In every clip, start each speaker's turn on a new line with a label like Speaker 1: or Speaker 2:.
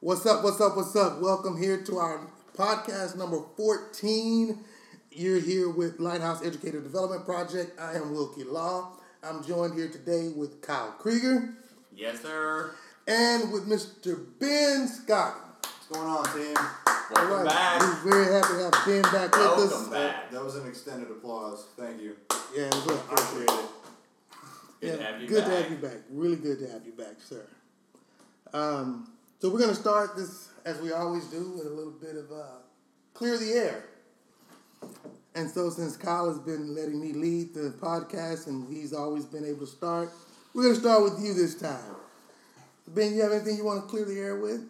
Speaker 1: What's up? What's up? What's up? Welcome here to our podcast number 14. You're here with Lighthouse Educator Development Project. I am Wilkie Law. I'm joined here today with Kyle Krieger
Speaker 2: Yes, sir.
Speaker 1: and with Mr. Ben Scott.
Speaker 3: What's going on, team?
Speaker 2: Welcome
Speaker 1: All right,
Speaker 2: back.
Speaker 1: We're very happy to have Ben back with us.
Speaker 2: Welcome back.
Speaker 3: That was an extended applause. Thank you.
Speaker 1: Yeah, it was good.
Speaker 3: Appreciate it.
Speaker 2: Good
Speaker 1: yeah,
Speaker 2: to have you
Speaker 1: good to
Speaker 2: back.
Speaker 1: have you back. Really good to have you back, sir. Um, so we're going to start this as we always do with a little bit of uh, clear the air. And so, since Kyle has been letting me lead the podcast and he's always been able to start, we're going to start with you this time. Ben, you have anything you want to clear the air with?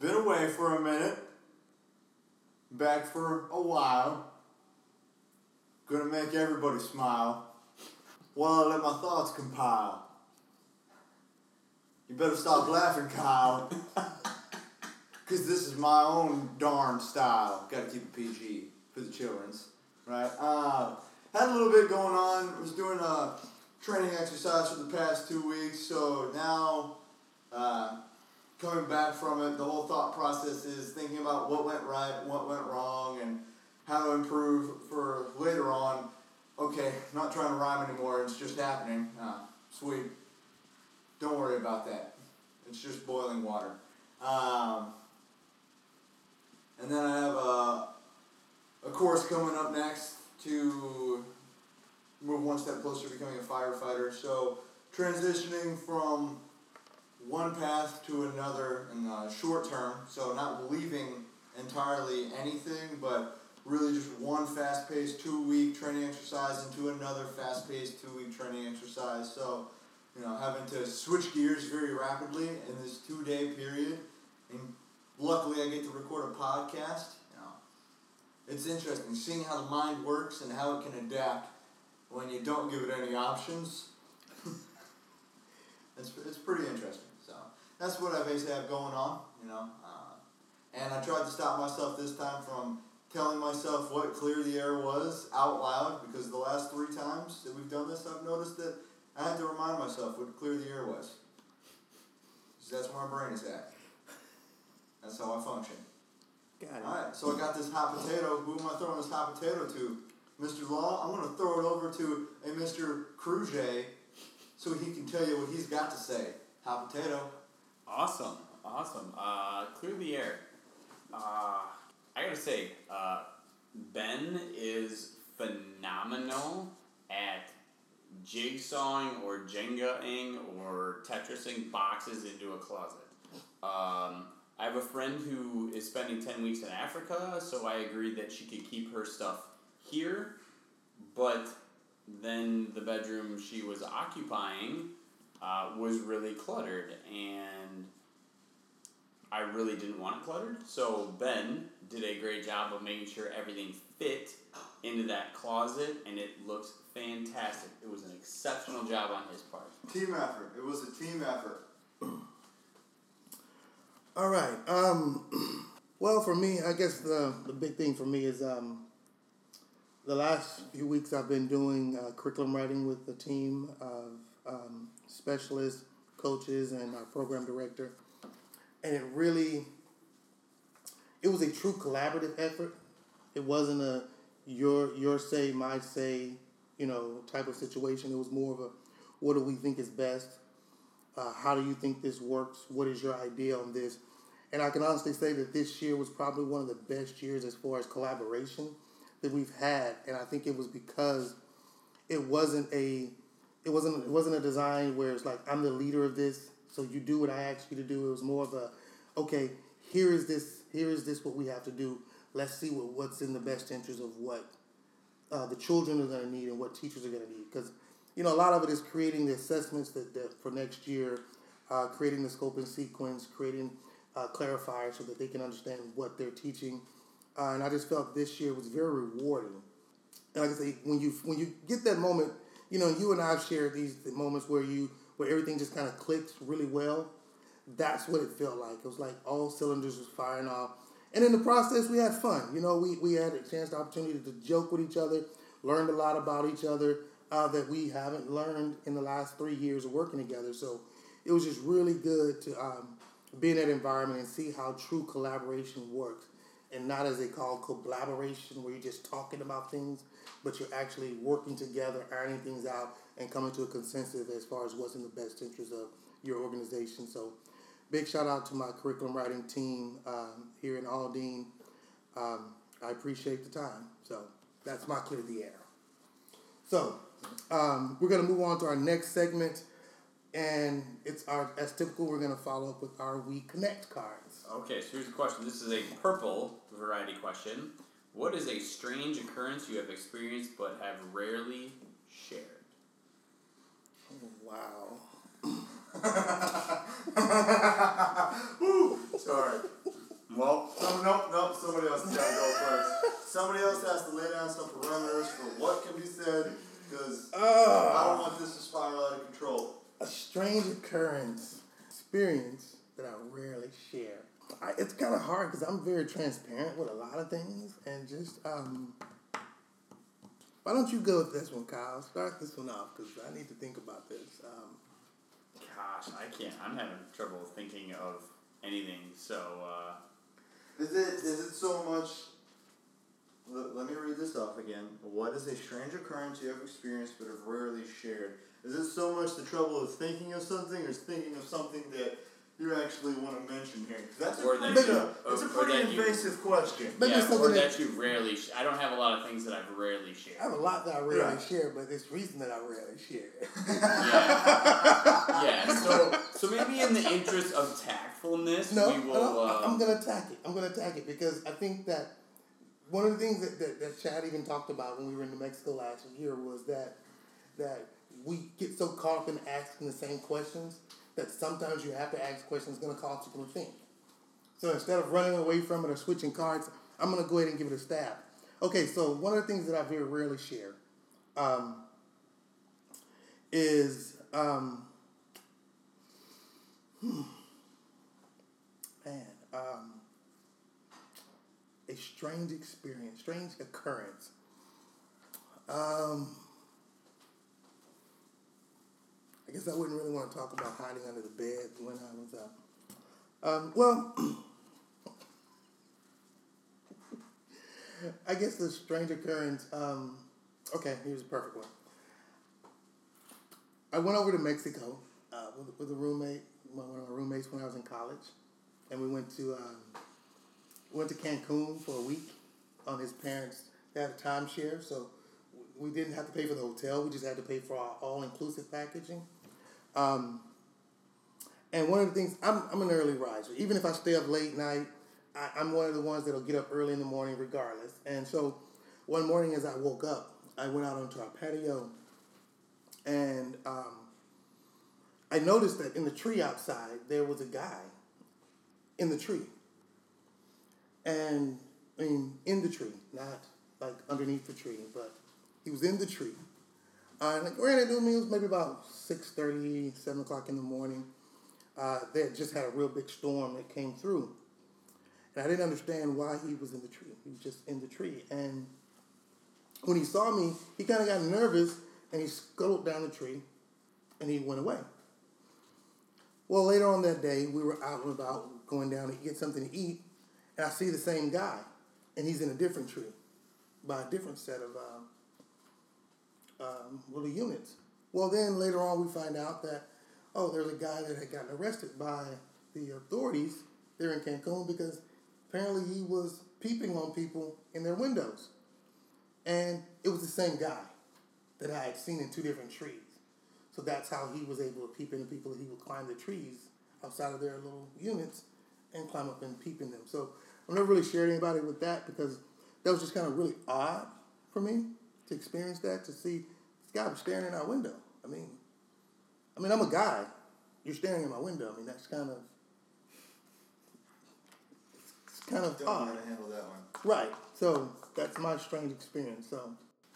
Speaker 3: Been away for a minute. Back for a while. Gonna make everybody smile. While I let my thoughts compile. You better stop laughing, Kyle. Cause this is my own darn style. Gotta keep it PG for the children's. Right? Uh, had a little bit going on. Was doing a training exercise for the past two weeks, so now uh, coming back from it, the whole thought process is thinking about what went right, what went wrong, and how to improve for later on. Okay, not trying to rhyme anymore, it's just happening. Ah, sweet. Don't worry about that. It's just boiling water. Um, and then I have a, a course coming up next to move one step closer to becoming a firefighter. So transitioning from one path to another in the short term. So not leaving entirely anything, but really just one fast paced two week training exercise into another fast paced two week training exercise. So, you know, having to switch gears very rapidly in this two day period. And luckily I get to record a podcast. You know, it's interesting seeing how the mind works and how it can adapt when you don't give it any options. it's, it's pretty interesting. So that's what I basically have going on, you know. Uh, and I tried to stop myself this time from telling myself what clear the air was out loud because the last three times that we've done this, I've noticed that I had to remind myself what clear the air was. that's where my brain is at. That's how I function.
Speaker 1: Got it.
Speaker 3: All right, so I got this hot potato. Who am I throwing this hot potato to? Mr. Law, I'm going to throw it over to a Mr. Cruze so he can tell you what he's got to say. Hot potato.
Speaker 2: Awesome. Awesome. Uh, clear the air. Uh, I gotta say, uh, Ben is phenomenal at jigsawing or Jengaing or Tetrising boxes into a closet. Um, I have a friend who is spending 10 weeks in Africa, so I agreed that she could keep her stuff here, but then the bedroom she was occupying uh, was really cluttered, and I really didn't want it cluttered. So Ben did a great job of making sure everything fit into that closet, and it looks fantastic. It was an exceptional job on his part.
Speaker 3: Team effort. It was a team effort.
Speaker 1: All right. Um, well, for me, I guess the, the big thing for me is um, the last few weeks I've been doing uh, curriculum writing with a team of um, specialists, coaches, and our program director. And it really, it was a true collaborative effort. It wasn't a your your say, my say, you know, type of situation. It was more of a what do we think is best? Uh, how do you think this works? What is your idea on this? And I can honestly say that this year was probably one of the best years as far as collaboration that we've had, and I think it was because it wasn't a it wasn't it wasn't a design where it's like I'm the leader of this, so you do what I ask you to do. It was more of a okay, here is this here is this what we have to do. Let's see what, what's in the best interest of what uh, the children are going to need and what teachers are going to need. Because you know a lot of it is creating the assessments that, that for next year uh, creating the scope and sequence creating uh, clarifiers so that they can understand what they're teaching. Uh, and i just felt this year was very rewarding. And like i say when you when you get that moment you know you and i've shared these moments where you where everything just kind of clicks really well. That's what it felt like. It was like all cylinders was firing off and in the process we had fun you know we, we had a chance opportunity to joke with each other learned a lot about each other uh, that we haven't learned in the last three years of working together so it was just really good to um, be in that environment and see how true collaboration works, and not as they call collaboration, where you're just talking about things, but you're actually working together, ironing things out, and coming to a consensus as far as what's in the best interest of your organization. So, big shout out to my curriculum writing team um, here in Aldine. Um, I appreciate the time. So that's my clear the air. So um, we're gonna move on to our next segment, and it's our as typical. We're gonna follow up with our We Connect cards.
Speaker 2: Okay, so here's the question. This is a purple variety question. What is a strange occurrence you have experienced but have rarely shared?
Speaker 1: Wow.
Speaker 3: Sorry. Well, some, nope, nope, somebody else has to go first. Somebody else has to lay down some parameters for what can be said, because I don't want this to spiral out of control.
Speaker 1: A strange occurrence, experience that I rarely share. I, it's kind of hard because I'm very transparent with a lot of things, and just um, why don't you go with this one, Kyle? Start this one off because I need to think about this. Um,
Speaker 2: Gosh, I can't. I'm having trouble thinking of anything. So, uh,
Speaker 3: Is it is it so much? Let, let me read this off again. What is a strange occurrence you have experienced but have rarely shared? Is it so much the trouble of thinking of something, or is thinking of something that you actually want to mention here? 'Cause that's a
Speaker 2: Or
Speaker 3: pretty,
Speaker 2: that you-
Speaker 3: it's a
Speaker 2: or- or
Speaker 3: pretty
Speaker 2: that you-
Speaker 3: invasive question.
Speaker 1: Maybe
Speaker 2: yeah,
Speaker 1: something
Speaker 2: or
Speaker 1: that-
Speaker 2: that you rarely. Sh- I don't have a lot of things that I've rarely shared.
Speaker 1: I have a lot that I rarely
Speaker 3: Right.
Speaker 1: share, but it's reason that I rarely share.
Speaker 2: Yeah. yeah. So, so maybe in the interest of tactfulness,
Speaker 1: No,
Speaker 2: we will.
Speaker 1: no, I- I'm
Speaker 2: um,
Speaker 1: gonna attack it. I'm gonna attack it because I think that one of the things that, that, that Chad even talked about when we were in New Mexico last year was that that we get so caught up in asking the same questions that sometimes you have to ask questions gonna cause people to think. So instead of running away from it or switching cards, I'm gonna go ahead and give it a stab. Okay, so one of the things that I very rarely share um, is um, man, um, a strange experience, strange occurrence. Um, I guess I wouldn't really want to talk about hiding under the bed when I was up. Um, well, I guess the strange occurrence. Um, okay, here's a perfect one. I went over to Mexico uh, with, with a roommate, one of my roommates when I was in college, and we went to um, went to Cancun for a week on his parents. They had a timeshare, so we didn't have to pay for the hotel. We just had to pay for our all inclusive packaging. Um, and one of the things, I'm, I'm an early riser. Even if I stay up late night, I, I'm one of the ones that'll get up early in the morning regardless. And so one morning as I woke up, I went out onto our patio and um, I noticed that in the tree outside, there was a guy in the tree. And, I mean, in the tree, not like underneath the tree, but he was in the tree. Uh, and granted, it was maybe about 6.30, 7 o'clock in the morning. Uh, they had just had a real big storm that came through. And I didn't understand why he was in the tree. He was just in the tree. And when he saw me, he kind of got nervous and he scuttled down the tree and he went away. Well, later on that day, we were out and about going down to get something to eat, and I see the same guy, and he's in a different tree by a different set of uh, um, little units. Well, then later on, we find out that, oh, there's a guy that had gotten arrested by the authorities there in Cancun because apparently he was peeping on people in their windows. And it was the same guy that I had seen in two different trees. So that's how he was able to peep into people. He would climb the trees outside of their little units and climb up and peep in them. So I've never really shared anybody with that because that was just kind of really odd for me to experience that, to see this guy was staring in our window. I mean, I mean, I'm a guy. You're staring in my window. I mean, that's kind of, it's kind of
Speaker 3: Don't know
Speaker 1: odd.
Speaker 3: how to handle that one.
Speaker 1: Right. So that's my strange experience. So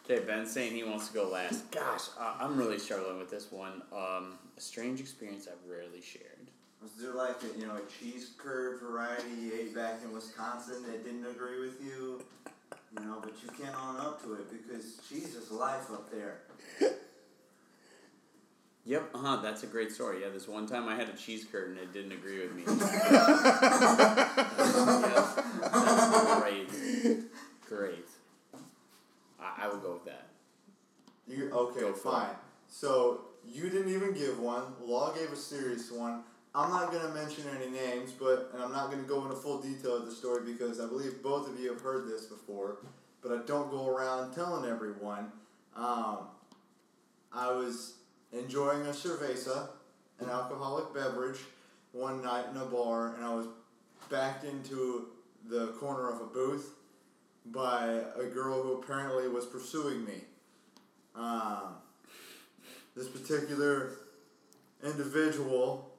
Speaker 2: Okay, Ben's saying he wants to go last. Gosh, uh, I'm really struggling with this one. Um, a strange experience I've rarely shared.
Speaker 3: Was there like a you know a cheese curd variety you ate back in Wisconsin that didn't agree with you? You know, but you can't own up to it because cheese is life up there.
Speaker 2: Yep, uh huh. That's a great story. Yeah, this one time I had a cheese curd and it didn't agree with me. Yep, that's great. Great. I, I will go with that.
Speaker 3: You okay?
Speaker 2: Go for
Speaker 3: fine. So you didn't even give one. Law gave a serious one. I'm not gonna mention any names, but and I'm not gonna go into full detail of the story because I believe both of you have heard this before, but I don't go around telling everyone. Um, I was enjoying a cerveza, an alcoholic beverage, one night in a bar, and I was backed into the corner of a booth by a girl who apparently was pursuing me. Um, this particular individual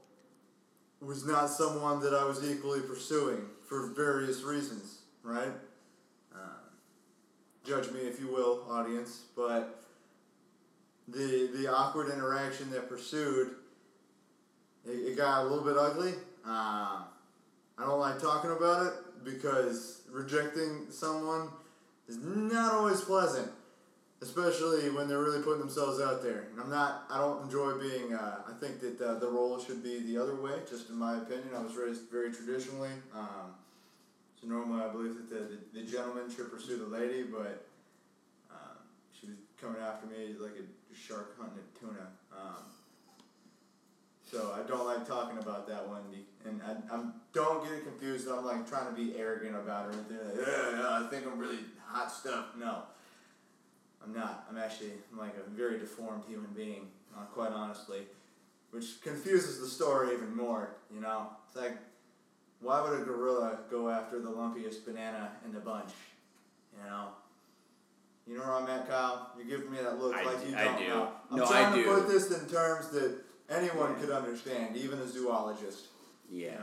Speaker 3: was not someone that I was equally pursuing for various reasons, right? Um, judge me if you will, audience, but the the awkward interaction that pursued, it, it got a little bit ugly. Um, I don't like talking about it because rejecting someone is not always pleasant especially when they're really putting themselves out there. And I'm not, I don't enjoy being, uh, I think that uh, the role should be the other way, just in my opinion. I was raised very traditionally. Um, so normally I believe that the, the, the gentleman should pursue the lady, but um, she was coming after me like a shark hunting a tuna. Um, so I don't like talking about that one, and I I'm, don't get it confused. I'm like trying to be arrogant about it or anything. Like, yeah, yeah, I think I'm really hot stuff. No, I'm not. I'm actually I'm like a very deformed human being, uh, quite honestly, which confuses the story even more. You know, it's like, why would a gorilla go after the lumpiest banana in the bunch? You know. You know where I'm at, Kyle? You're giving me that look
Speaker 2: I
Speaker 3: like
Speaker 2: d-
Speaker 3: you
Speaker 2: I
Speaker 3: don't
Speaker 2: do.
Speaker 3: know. I'm
Speaker 2: No, I
Speaker 3: trying
Speaker 2: do.
Speaker 3: to put this in terms that anyone could understand, even a zoologist.
Speaker 2: Yeah.
Speaker 3: Yeah.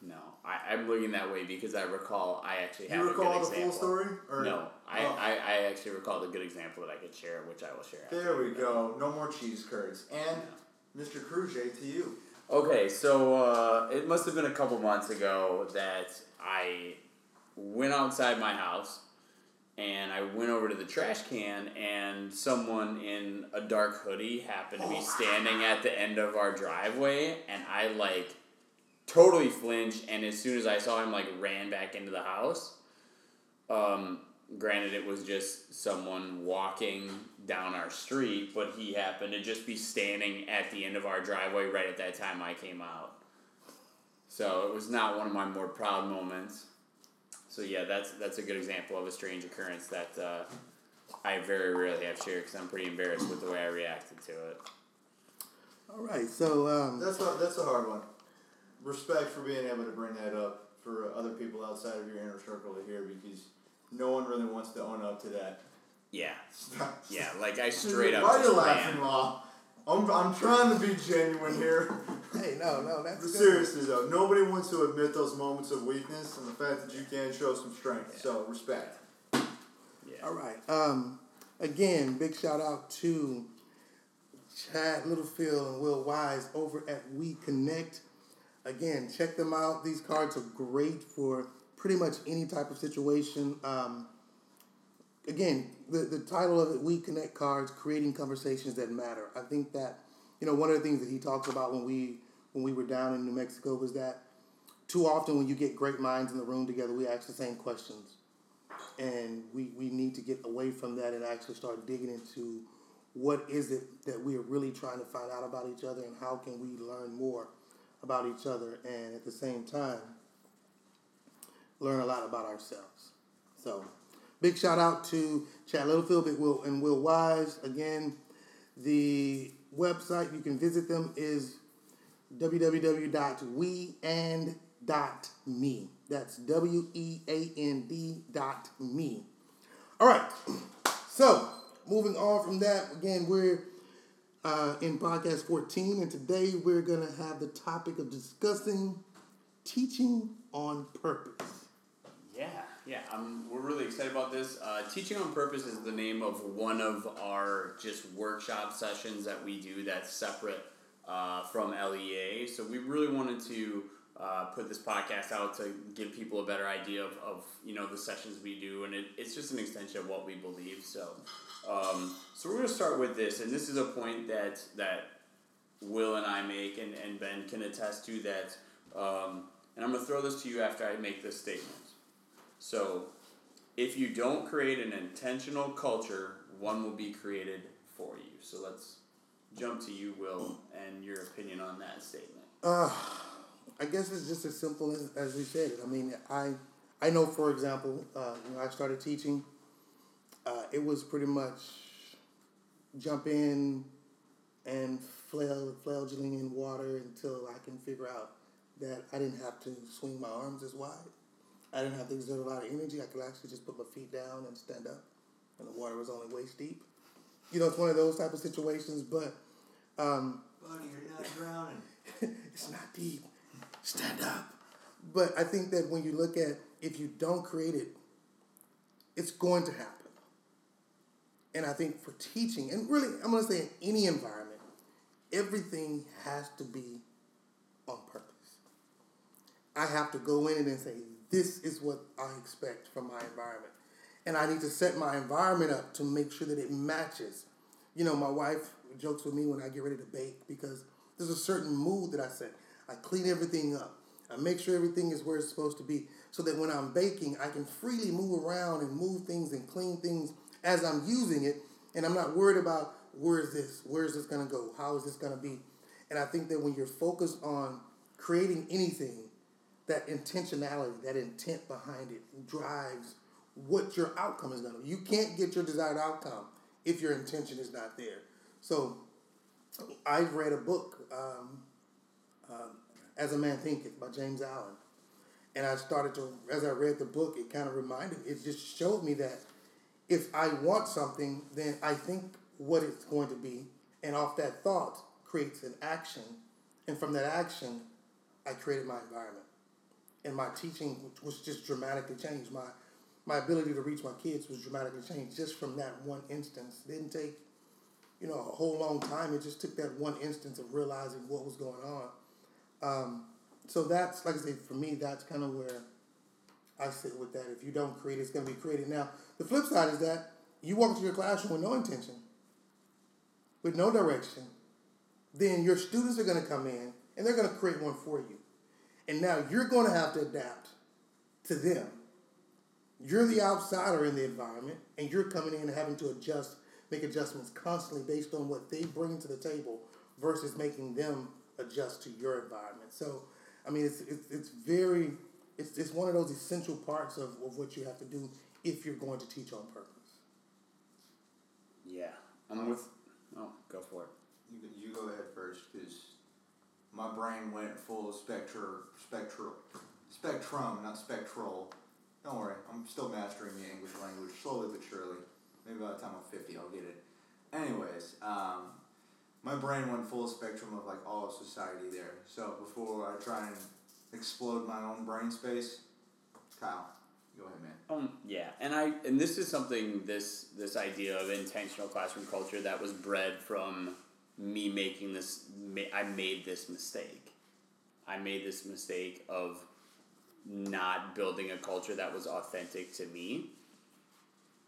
Speaker 2: No, I, I'm looking that way because I recall I actually
Speaker 3: Do
Speaker 2: have
Speaker 3: you recall the full story? Or
Speaker 2: No, I,
Speaker 3: Oh.
Speaker 2: I, I actually recall a good example that I could share, which I will share.
Speaker 3: There we go. No more cheese curds. And Mr. Cruje to you.
Speaker 2: Okay, so uh, it must have been a couple months ago that I went outside my house and I went over to the trash can and someone in a dark hoodie happened to be standing at the end of our driveway and I like totally flinched and as soon as I saw him like ran back into the house. Um, granted it was just someone walking down our street, but he happened to just be standing at the end of our driveway right at that time I came out. So it was not one of my more proud moments. So yeah, that's that's a good example of a strange occurrence that uh, I very rarely have shared because I'm pretty embarrassed with the way I reacted to it.
Speaker 1: All right, so um,
Speaker 3: That's a, that's a hard one. Respect for being able to bring that up for other people outside of your inner circle to hear because no one really wants to own up to that.
Speaker 2: Yeah, yeah, like I straight up
Speaker 3: Why are you laughing,
Speaker 2: ran.
Speaker 3: Law? I'm, I'm trying to be genuine here.
Speaker 1: hey, no, no, that's
Speaker 3: But
Speaker 1: good.
Speaker 3: seriously though, nobody wants to admit those moments of weakness and the fact that you can show some strength. So respect.
Speaker 2: Yeah.
Speaker 1: All right. Um, again, big shout out to Chad Littlefield and Will Wise over at We Connect. Again, check them out. These cards are great for pretty much any type of situation. Um, again, the, the title of it, We Connect Cards, creating conversations that matter. I think that, you know, one of the things that he talks about when we when we were down in New Mexico was that too often when you get great minds in the room together, we ask the same questions and we, we need to get away from that and actually start digging into what is it that we are really trying to find out about each other and how can we learn more about each other and at the same time learn a lot about ourselves so big shout out to chad littlefield Big Will, and will wise again the website you can visit them is www.weand.me. That's W E A N D dot me. All right. So, moving on from that, again, we're uh, in podcast 14, and today we're going to have the topic of discussing teaching on purpose.
Speaker 2: Yeah, yeah, um, we're really excited about this. Uh, Teaching on Purpose is the name of one of our just workshop sessions that we do that's separate uh, from LEA. So we really wanted to uh, put this podcast out to give people a better idea of, of you know the sessions we do, and it, it's just an extension of what we believe. So, um, so we're going to start with this, and this is a point that that Will and I make, and, and Ben can attest to that. Um, and I'm going to throw this to you after I make this statement. So, if you don't create an intentional culture, one will be created for you. So, let's jump to you, Will, and your opinion on that statement.
Speaker 1: Uh, I guess it's just as simple as, as we said. I mean, I I know, for example, uh, you know, I started teaching. Uh, it was pretty much jump in and flail, flagellating in water until I can figure out that I didn't have to swing my arms as wide. I didn't have to exert a lot of energy. I could actually just put my feet down and stand up, and the water was only waist deep. You know, it's one of those type of situations. But um,
Speaker 3: Buddy, you're not drowning.
Speaker 1: it's not deep. Stand up. But I think that when you look at if you don't create it, it's going to happen. And I think for teaching, and really, I'm going to say in any environment, everything has to be on purpose. I have to go in and say, this is what I expect from my environment. And I need to set my environment up to make sure that it matches. You know, my wife jokes with me when I get ready to bake because there's a certain mood that I set. I clean everything up. I make sure everything is where it's supposed to be so that when I'm baking, I can freely move around and move things and clean things as I'm using it. And I'm not worried about where is this? Where is this going to go? How is this going to be? And I think that when you're focused on creating anything, that intentionality, that intent behind it drives what your outcome is going to be. You can't get your desired outcome if your intention is not there. So I've read a book, um, um, As a Man Thinketh by James Allen. And I started to, as I read the book, it kind of reminded me, it just showed me that if I want something, then I think what it's going to be. And off that thought creates an action. And from that action, I created my environment. And my teaching was just dramatically changed. My my ability to reach my kids was dramatically changed just from that one instance. It didn't take, you know, a whole long time. It just took that one instance of realizing what was going on. Um, so that's like I say, for me, that's kind of where I sit with that. If you don't create, it's going to be created. Now, the flip side is that you walk into your classroom with no intention, with no direction, then your students are going to come in and they're going to create one for you. And now you're going to have to adapt to them. You're the outsider in the environment, and you're coming in and having to adjust, make adjustments constantly based on what they bring to the table versus making them adjust to your environment. So, I mean, it's, it's, it's very, it's, it's one of those essential parts of, of what you have to do if you're going to teach on purpose.
Speaker 2: Yeah, I'm with. Oh, go for it.
Speaker 3: You, you go ahead first, because my brain went full spectral, spectral, spectrum, not spectral. Don't worry, I'm still mastering the English language slowly but surely. Maybe by the time I'm 50, I'll get it. Anyways, um, my brain went full spectrum of like all of society there. So before I try and explode my own brain space, Kyle, go ahead, man.
Speaker 2: Um, yeah, and I and this is something this this idea of intentional classroom culture that was bred from me making this. I made this mistake. I made this mistake of not building a culture that was authentic to me,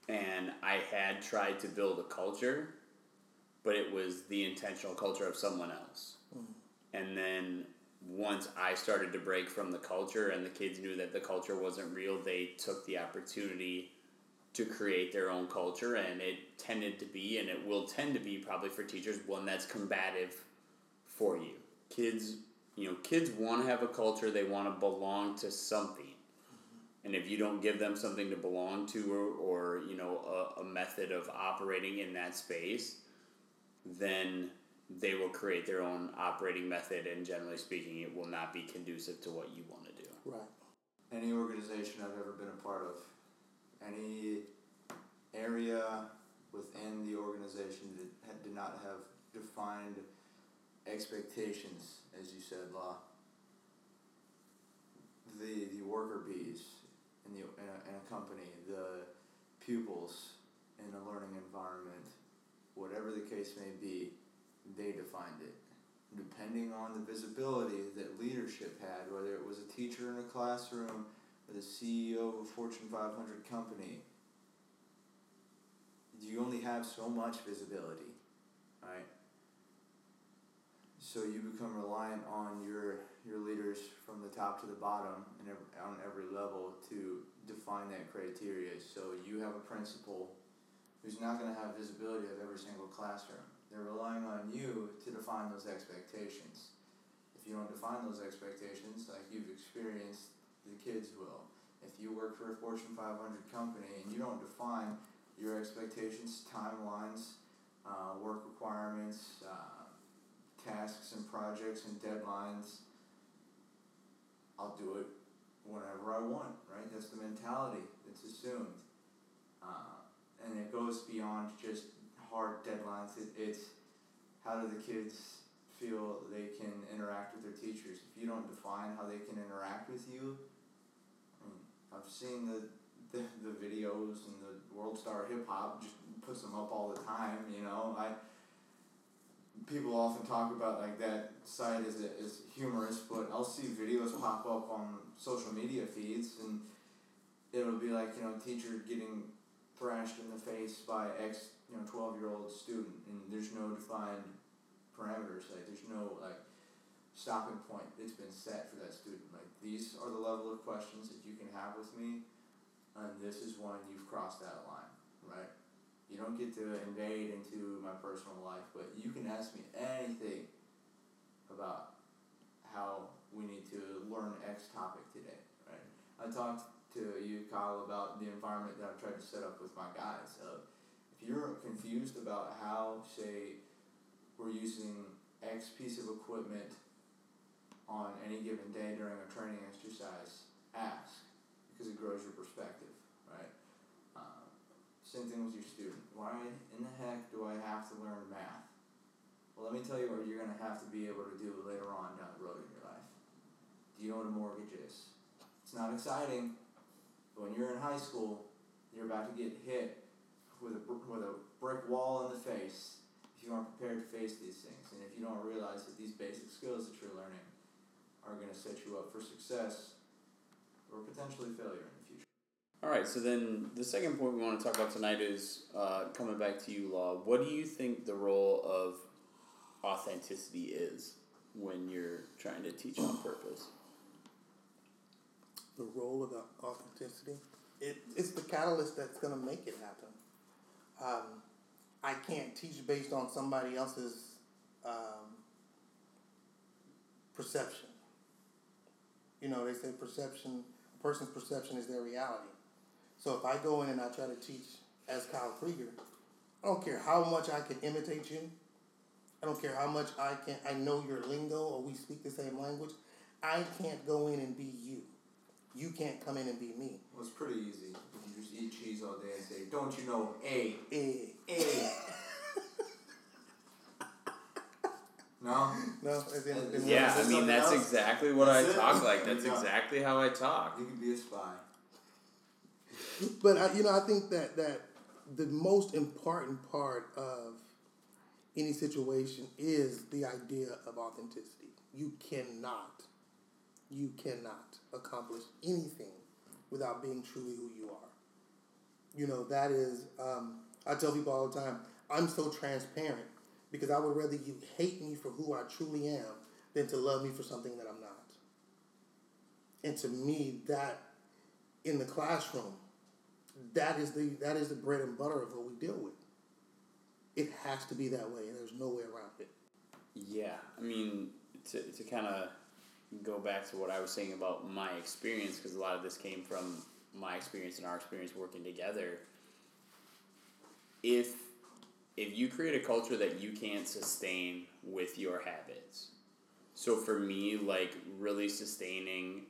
Speaker 2: and I had tried to build a culture, but it was the intentional culture of someone else. Hmm. And then once I started to break from the culture and the kids knew that the culture wasn't real, they took the opportunity to create their own culture and it tended to be and it will tend to be probably for teachers one that's combative for you. Kids, you know, kids want to have a culture, they want to belong to something. Mm-hmm. And if you don't give them something to belong to or, or you know, a, a method of operating in that space, then they will create their own operating method and generally speaking it will not be conducive to what you want to do
Speaker 1: Right.
Speaker 3: Any organization I've ever been a part of, any area within the organization that had, did not have defined expectations, as you said, Law. The the worker bees in the in a, in a company, the pupils in a learning environment, whatever the case may be, they defined it. Depending on the visibility that leadership had, whether it was a teacher in a classroom or the CEO of a Fortune 500 company, you only have so much visibility, right? so you become reliant on your your leaders from the top to the bottom and every, on every level to define that criteria. So you have a principal who's not going to have visibility of every single classroom. They're relying on you to define those expectations. If you don't define those expectations, like you've experienced, the kids will. If you work for a Fortune 500 company and you don't define your expectations, timelines, uh, work requirements, uh, tasks and projects and deadlines, I'll do it whenever I want, right? That's the mentality that's assumed. Uh, and it goes beyond just hard deadlines. It, it's how do the kids feel they can interact with their teachers? If you don't define how they can interact with you, I mean, I've seen the, the, the videos and the World Star Hip Hop just puts them up all the time, you know. I people often talk about like that side is as humorous, but I'll see videos pop up on social media feeds and it'll be like, you know, teacher getting in the face by X, you know, 12 year old student and there's no defined parameters, like there's no like stopping point that's been set for that student. Like these are the level of questions that you can have with me and this is when you've crossed that line, right? You don't get to invade into my personal life, but you can ask me anything about how we need to learn X topic today, right? I talked to you, Kyle, about the environment that I've tried to set up with my guys. Uh, if you're confused about how, say, we're using X piece of equipment on any given day during a training exercise, ask because it grows your perspective, right? Same thing with your student. Why in the heck do I have to learn math? Well, let me tell you what you're going to have to be able to do later on down the road in your life. Do you know what a mortgage is? It's not exciting, but when you're in high school, you're about to get hit with a, with a brick wall in the face if you aren't prepared to face these things. And if you don't realize that these basic skills that you're learning are going to set you up for success or potentially failure in the future.
Speaker 2: all right, so then the second point we want to talk about tonight is uh, coming back to you, Law. What do you think the role of authenticity is when you're trying to teach on purpose?
Speaker 1: The role of the authenticity? It, it's the catalyst that's going to make it happen. Um, I can't teach based on somebody else's um, perception. You know, they say perception, a person's perception is their reality. So if I go in and I try to teach as Kyle Krieger, I don't care how much I can imitate you. I don't care how much I can I know your lingo or we speak the same language. I can't go in and be you. You can't come in and be me.
Speaker 3: Well, it's pretty easy. You just eat cheese all day and say, "Don't you know a
Speaker 1: a
Speaker 3: a." no.
Speaker 1: No.
Speaker 2: yeah, I mean that's else? exactly what that's I it? talk like. That's exactly how I talk.
Speaker 3: You can be a spy
Speaker 1: but I, you know, I think that that the most important part of any situation is the idea of authenticity. You cannot, you cannot accomplish anything without being truly who you are. You know, that is, um, I tell people all the time, I'm so transparent because I would rather you hate me for who I truly am than to love me for something that I'm not. And to me, that in the classroom, that is the that is the bread and butter of what we deal with. It has to be that way, and there's no way around it.
Speaker 2: Yeah, I mean, to to kind of go back to what I was saying about my experience, because a lot of this came from my experience and our experience working together. If if you create a culture that you can't sustain with your habits, so for me, like really sustaining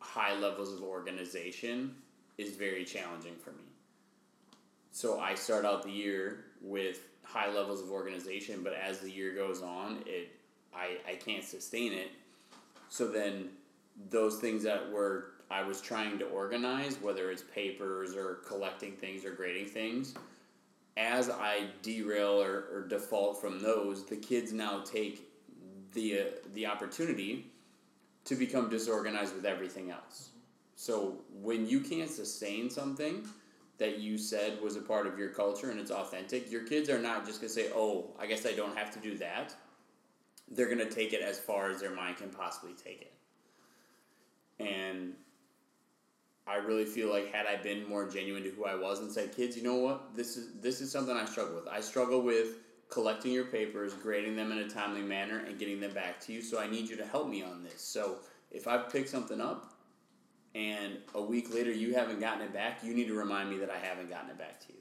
Speaker 2: high levels of organization is very challenging for me. So I start out the year with high levels of organization, but as the year goes on, it I, I can't sustain it. So then those things that were I was trying to organize, whether it's papers or collecting things or grading things, as I derail or, or default from those, the kids now take the uh, the opportunity to become disorganized with everything else. So when you can't sustain something that you said was a part of your culture and it's authentic, your kids are not just gonna say, "Oh, I guess I don't have to do that." They're going to take it as far as their mind can possibly take it. And I really feel like had I been more genuine to who I was and said, "Kids, you know what? This is this is something I struggle with. I struggle with collecting your papers, grading them in a timely manner, and getting them back to you. So I need you to help me on this. So if I pick something up and a week later you haven't gotten it back, you need to remind me that I haven't gotten it back to you.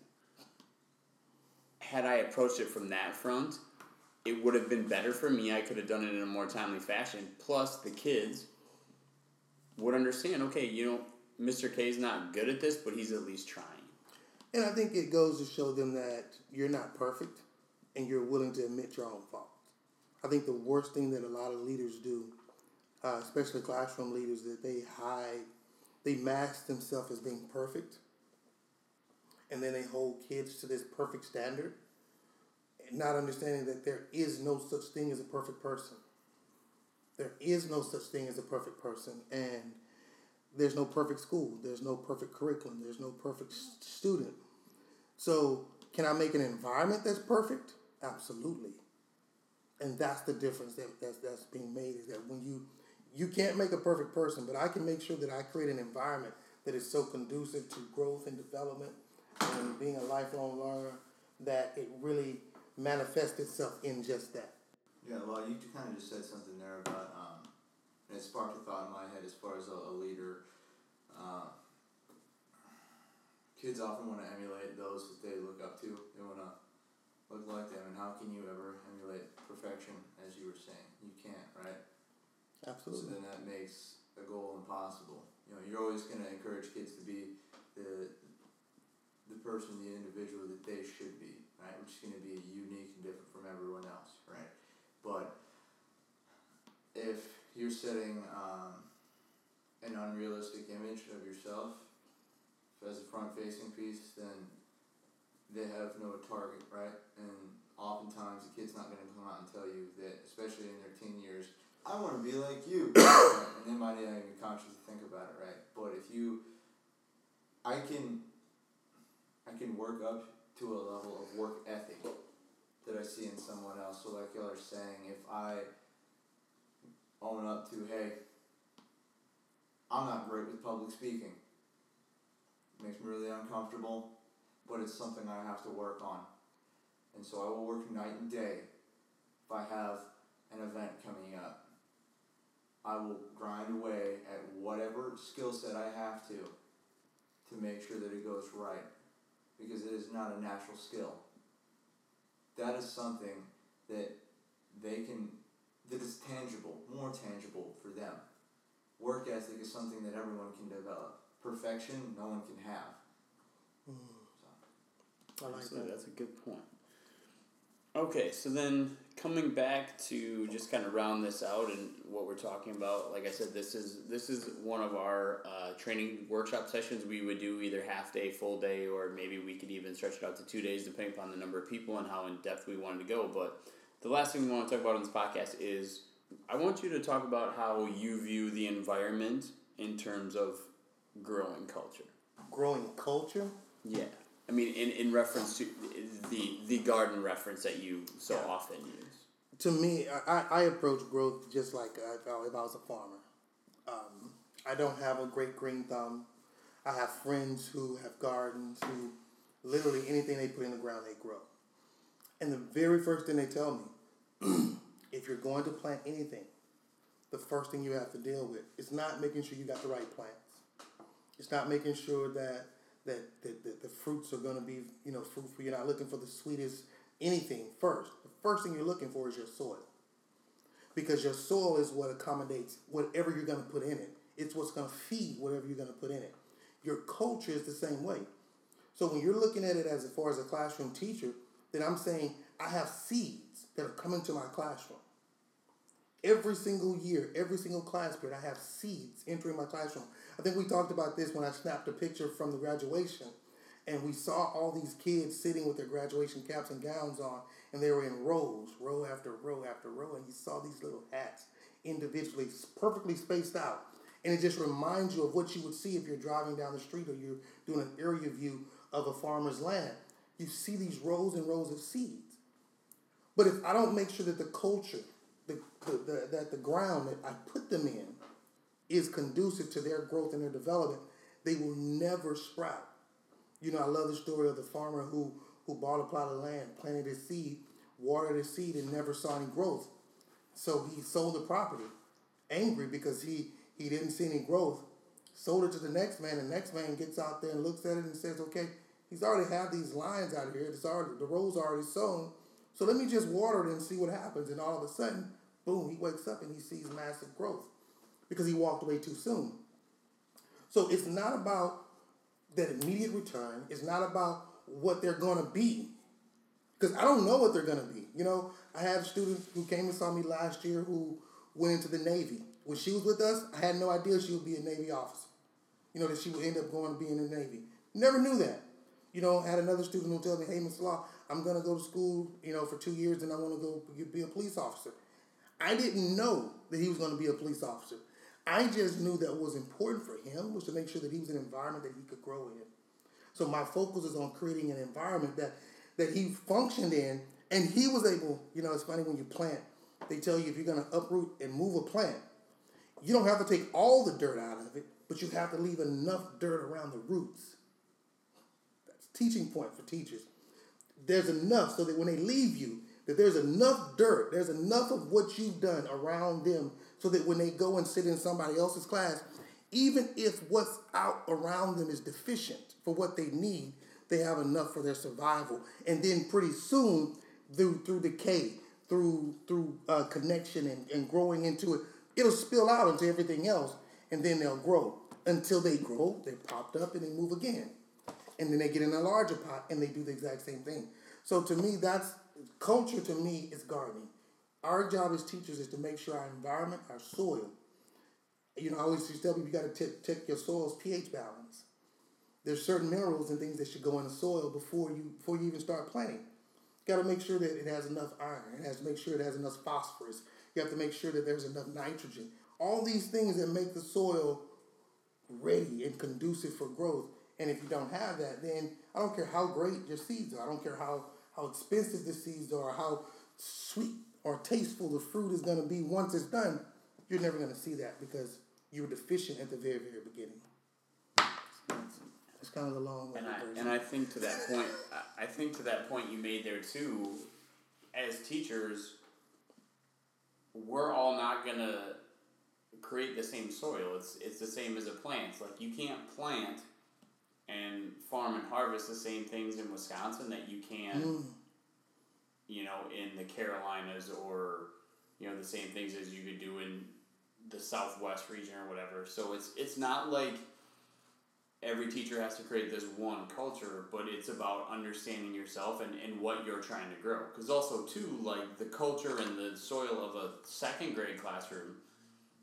Speaker 2: Had I approached it from that front, it would have been better for me. I could have done it in a more timely fashion. Plus, the kids would understand. Okay, you know, Mr. K is not good at this, but he's at least trying.
Speaker 1: And I think it goes to show them that you're not perfect and you're willing to admit your own faults. I think the worst thing that a lot of leaders do, uh, especially classroom leaders, that they hide, they mask themselves as being perfect, and then they hold kids to this perfect standard, not understanding that there is no such thing as a perfect person. There is no such thing as a perfect person, and there's no perfect school. There's no perfect curriculum. There's no perfect student. So, can I make an environment that's perfect? Absolutely. And that's the difference that that's, that's being made is that when you you can't make a perfect person, but I can make sure that I create an environment that is so conducive to growth and development and being a lifelong learner that it really manifests itself in just that.
Speaker 3: Yeah, well, you kind of just said something there about, um, and it sparked a thought in my head as far as a, a leader. Uh, kids often want to emulate those that they look up to. They want to look like them, and how can you ever emulate perfection, as you were saying? You can't, right?
Speaker 1: Absolutely.
Speaker 3: So then that makes a goal impossible. You know, you're always going to encourage kids to be the the person, the individual that they should be, right? Which is going to be unique and different from everyone else, right? But if you're setting um, an unrealistic image of yourself as a front-facing piece, then they have no target, right? And oftentimes the kid's not going to come out and tell you that, especially in their teen years, I want to be like you. right? And they might not even consciously think about it, right? But if you, I can, I can work up to a level of work ethic that I see in someone else. So like y'all are saying, if I own up to, hey, I'm not great with public speaking. It makes me really uncomfortable but it's something I have to work on. And so I will work night and day if I have an event coming up. I will grind away at whatever skill set I have to to make sure that it goes right because it is not a natural skill. That is something that they can, that is tangible, more tangible for them. Work ethic is something that everyone can develop. Perfection, no one can have.
Speaker 1: Mm. I like
Speaker 2: Absolutely,
Speaker 1: that.
Speaker 2: That's a good point. Okay, so then coming back to just kind of round this out and what we're talking about, like I said, this is this is one of our uh, training workshop sessions. We would do either half day, full day, or maybe we could even stretch it out to two days, depending upon the number of people and how in depth we wanted to go. But the last thing we want to talk about on this podcast is I want you to talk about how you view the environment in terms of growing culture.
Speaker 1: Growing culture.
Speaker 2: Yeah. I mean, in, in reference to the the garden reference that you so
Speaker 1: Yeah.
Speaker 2: often use.
Speaker 1: to me, I, I approach growth just like if I was a farmer. Um, I don't have a great green thumb. I have friends who have gardens who literally anything they put in the ground, they grow. And the very first thing they tell me, if you're going to plant anything, the first thing you have to deal with is not making sure you got the right plants. It's not making sure that that, that, that the fruits are going to be you know fruitful. You're not looking for the sweetest anything first. The first thing you're looking for is your soil. Because your soil is what accommodates whatever you're going to put in it. It's what's going to feed whatever you're going to put in it. Your culture is the same way. So when you're looking at it as far as a classroom teacher, then I'm saying I have seeds that are coming to my classroom. Every single year, every single class period, I have seeds entering my classroom. I think we talked about this when I snapped a picture from the graduation, and we saw all these kids sitting with their graduation caps and gowns on, and they were in rows, row after row after row, and you saw these little hats individually, perfectly spaced out. And it just reminds you of what you would see if you're driving down the street or you're doing an area view of a farmer's land. You see these rows and rows of seeds. But if I don't make sure that the culture the, the, that the ground that I put them in is conducive to their growth and their development, they will never sprout. You know, I love the story of the farmer who who bought a plot of land, planted his seed, watered his seed, and never saw any growth. So he sold the property, angry because he he didn't see any growth. Sold it to the next man. The next man gets out there and looks at it and says, "Okay, he's already had these lines out here. It's already the rows already sown. So let me just water it and see what happens." And all of a sudden, boom, he wakes up and he sees massive growth because he walked away too soon. So it's not about that immediate return. It's not about what they're going to be. Because I don't know what they're going to be. You know, I had a student who came and saw me last year who went into the Navy. When she was with us, I had no idea she would be a Navy officer. You know, that she would end up going to be in the Navy. Never knew that. You know, had another student who told me, hey, Mr. Law, I'm to go to school, you know, for two years and I want to go be a police officer. I didn't know that he was to be a police officer. I just knew that was important for him was to make sure that he was in an environment that he could grow in. So my focus is on creating an environment that that he functioned in, and he was able. You know, it's funny when you plant, they tell you if you're to uproot and move a plant, you don't have to take all the dirt out of it, but you have to leave enough dirt around the roots. That's teaching point for teachers. There's enough so that when they leave you, that there's enough dirt, there's enough of what you've done around them so that when they go and sit in somebody else's class, even if what's out around them is deficient for what they need, they have enough for their survival. And then pretty soon, through through decay, through through uh, connection and, and growing into it, it'll spill out into everything else, and then they'll grow. Until they grow, they popped up and they move again. And then they get in a larger pot and they do the exact same thing. So to me, that's culture to me is gardening. Our job as teachers is to make sure our environment, our soil, you know, I always tell people you got to check your soil's pH balance. There's certain minerals and things that should go in the soil before you before you even start planting. You got to make sure that it has enough iron. It has to make sure it has enough phosphorus. You have to make sure that there's enough nitrogen. All these things that make the soil ready and conducive for growth. And if you don't have that, then I don't care how great your seeds are. I don't care how, how expensive the seeds are, how sweet or tasteful the fruit is going to be once it's done. You're never going to see that because you were deficient at the very, very beginning. It's kind of the long
Speaker 2: and I, and I think to that point, I think to that point you made there too, as teachers, we're all not gonna create the same soil. It's it's the same as a plant. Like you can't plant and farm and harvest the same things in Wisconsin that you can, mm. you know, in the Carolinas or you know the same things as you could do in the Southwest region or whatever. So it's it's not like every teacher has to create this one culture, but it's about understanding yourself and, and what you're trying to grow. Because also, too, like the culture and the soil of a second grade classroom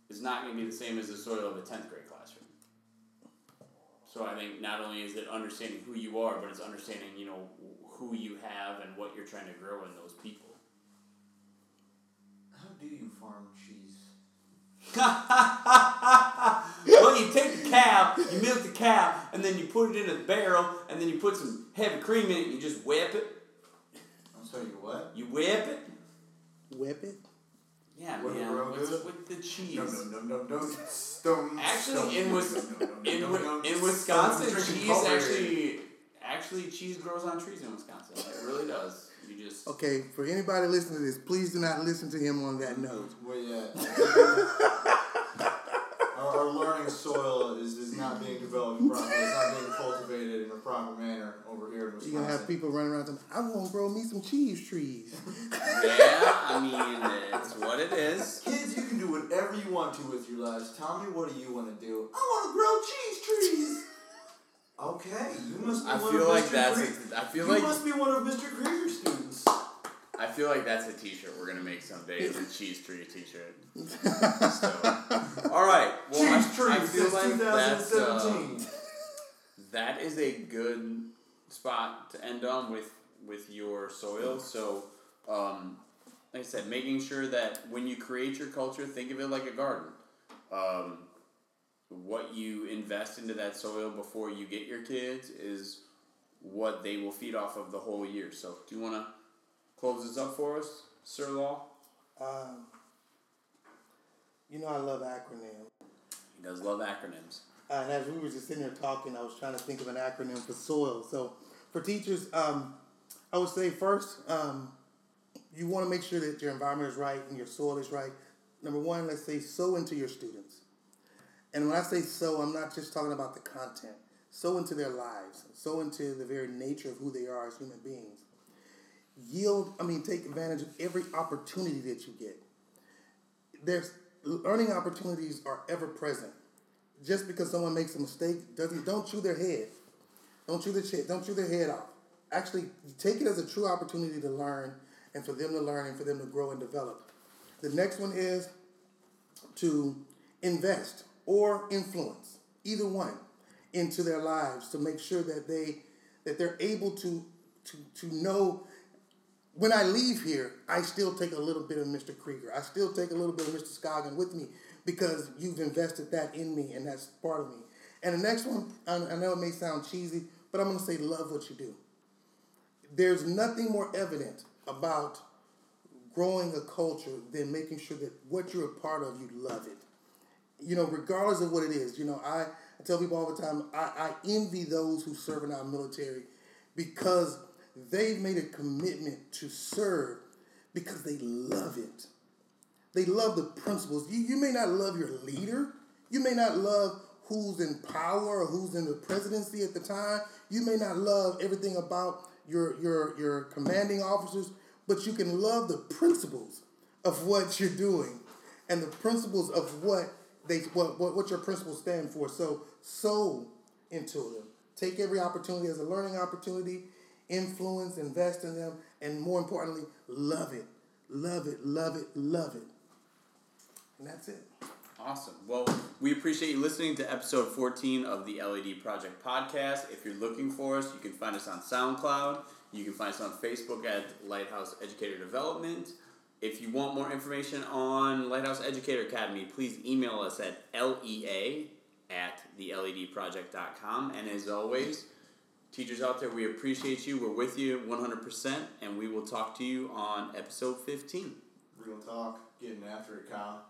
Speaker 2: is not going to be the same as the soil of a 10th grade classroom. So I think not only is it understanding who you are, but it's understanding, you know, who you have and what you're trying to grow in those people.
Speaker 3: How do you farm cheese?
Speaker 2: well, you take the cow, you milk the cow, and then you put it in a barrel, and then you put some heavy cream in it, and you just whip it.
Speaker 3: I'm sorry, you what?
Speaker 2: You whip it.
Speaker 1: Whip it?
Speaker 2: Yeah, Whip man. With, with the cheese. No,
Speaker 3: no, no, no, no. Stone.
Speaker 2: Actually, in, Wis- in, in Wisconsin, cheese actually, actually, cheese grows on trees in Wisconsin. It really does. You just
Speaker 1: okay. For anybody listening to this, please do not listen to him on that note.
Speaker 3: Well, yeah. our, our learning soil is, is not being developed properly. It's not being cultivated in a proper manner over here in Wisconsin.
Speaker 1: You're gonna have people running around saying, "I want to grow me some cheese trees."
Speaker 2: yeah, I mean, it's what it is.
Speaker 3: Kids, you can do whatever you want to with your lives. Tell me, what do you want to do? I want to grow cheese trees. Okay, you must be I one feel of like Mr. that's a, I feel you like must be one of Mr. Krieger's students.
Speaker 2: I feel like that's a T-shirt we're gonna make someday. The cheese tree T-shirt. so, all right. Well, cheese I, I feel like that's uh, that is a good spot to end on with with your soil. So, um, like I said, making sure that when you create your culture, think of it like a garden. Um, what you invest into that soil before you get your kids is what they will feed off of the whole year. So, do you want to close this up for us, Sir Law?
Speaker 1: Um, You know I love acronyms.
Speaker 2: He does love acronyms.
Speaker 1: Uh, and as we were just sitting there talking, I was trying to think of an acronym for soil. So for teachers, um, I would say first, um, you want to make sure that your environment is right and your soil is right. Number one, let's say sow into your students. And when I say sow, I'm not just talking about the content. Sow into their lives. Sow into the very nature of who they are as human beings. Yield, I mean, take advantage of every opportunity that you get. There's learning opportunities are ever present. Just because someone makes a mistake doesn't don't chew their head. Don't chew the don't chew their head off. Actually, take it as a true opportunity to learn and for them to learn and for them to grow and develop. The next one is to invest or influence, either one, into their lives to make sure that they that they're able to to to know when I leave here, I still take a little bit of Mr. Krieger. I still take a little bit of Mr. Scoggin with me because you've invested that in me and that's part of me. And the next one, I know it may sound cheesy, but I'm going to say love what you do. There's nothing more evident about growing a culture than making sure that what you're a part of, you love it. You know, regardless of what it is. You know, I, I tell people all the time, I, I envy those who serve in our military because they've made a commitment to serve because they love it. They love the principles. You, you may not love your leader. You may not love who's in power or who's in the presidency at the time. You may not love everything about your, your, your commanding officers, but you can love the principles of what you're doing and the principles of what they what, what, what your principles stand for. Sow into them. Take every opportunity as a learning opportunity, influence, invest in them, and more importantly, love it. Love it, love it, love it. And that's it.
Speaker 2: Awesome. Well, we appreciate you listening to episode 14 of the LED Project podcast. If you're looking for us, you can find us on SoundCloud. You can find us on Facebook at Lighthouse Educator Development. If you want more information on Lighthouse Educator Academy, please email us at lea at theledproject.com. And as always, teachers out there, we appreciate you. We're with you 100%, and we will talk to you on episode 15.
Speaker 3: Real talk, getting after it, Kyle.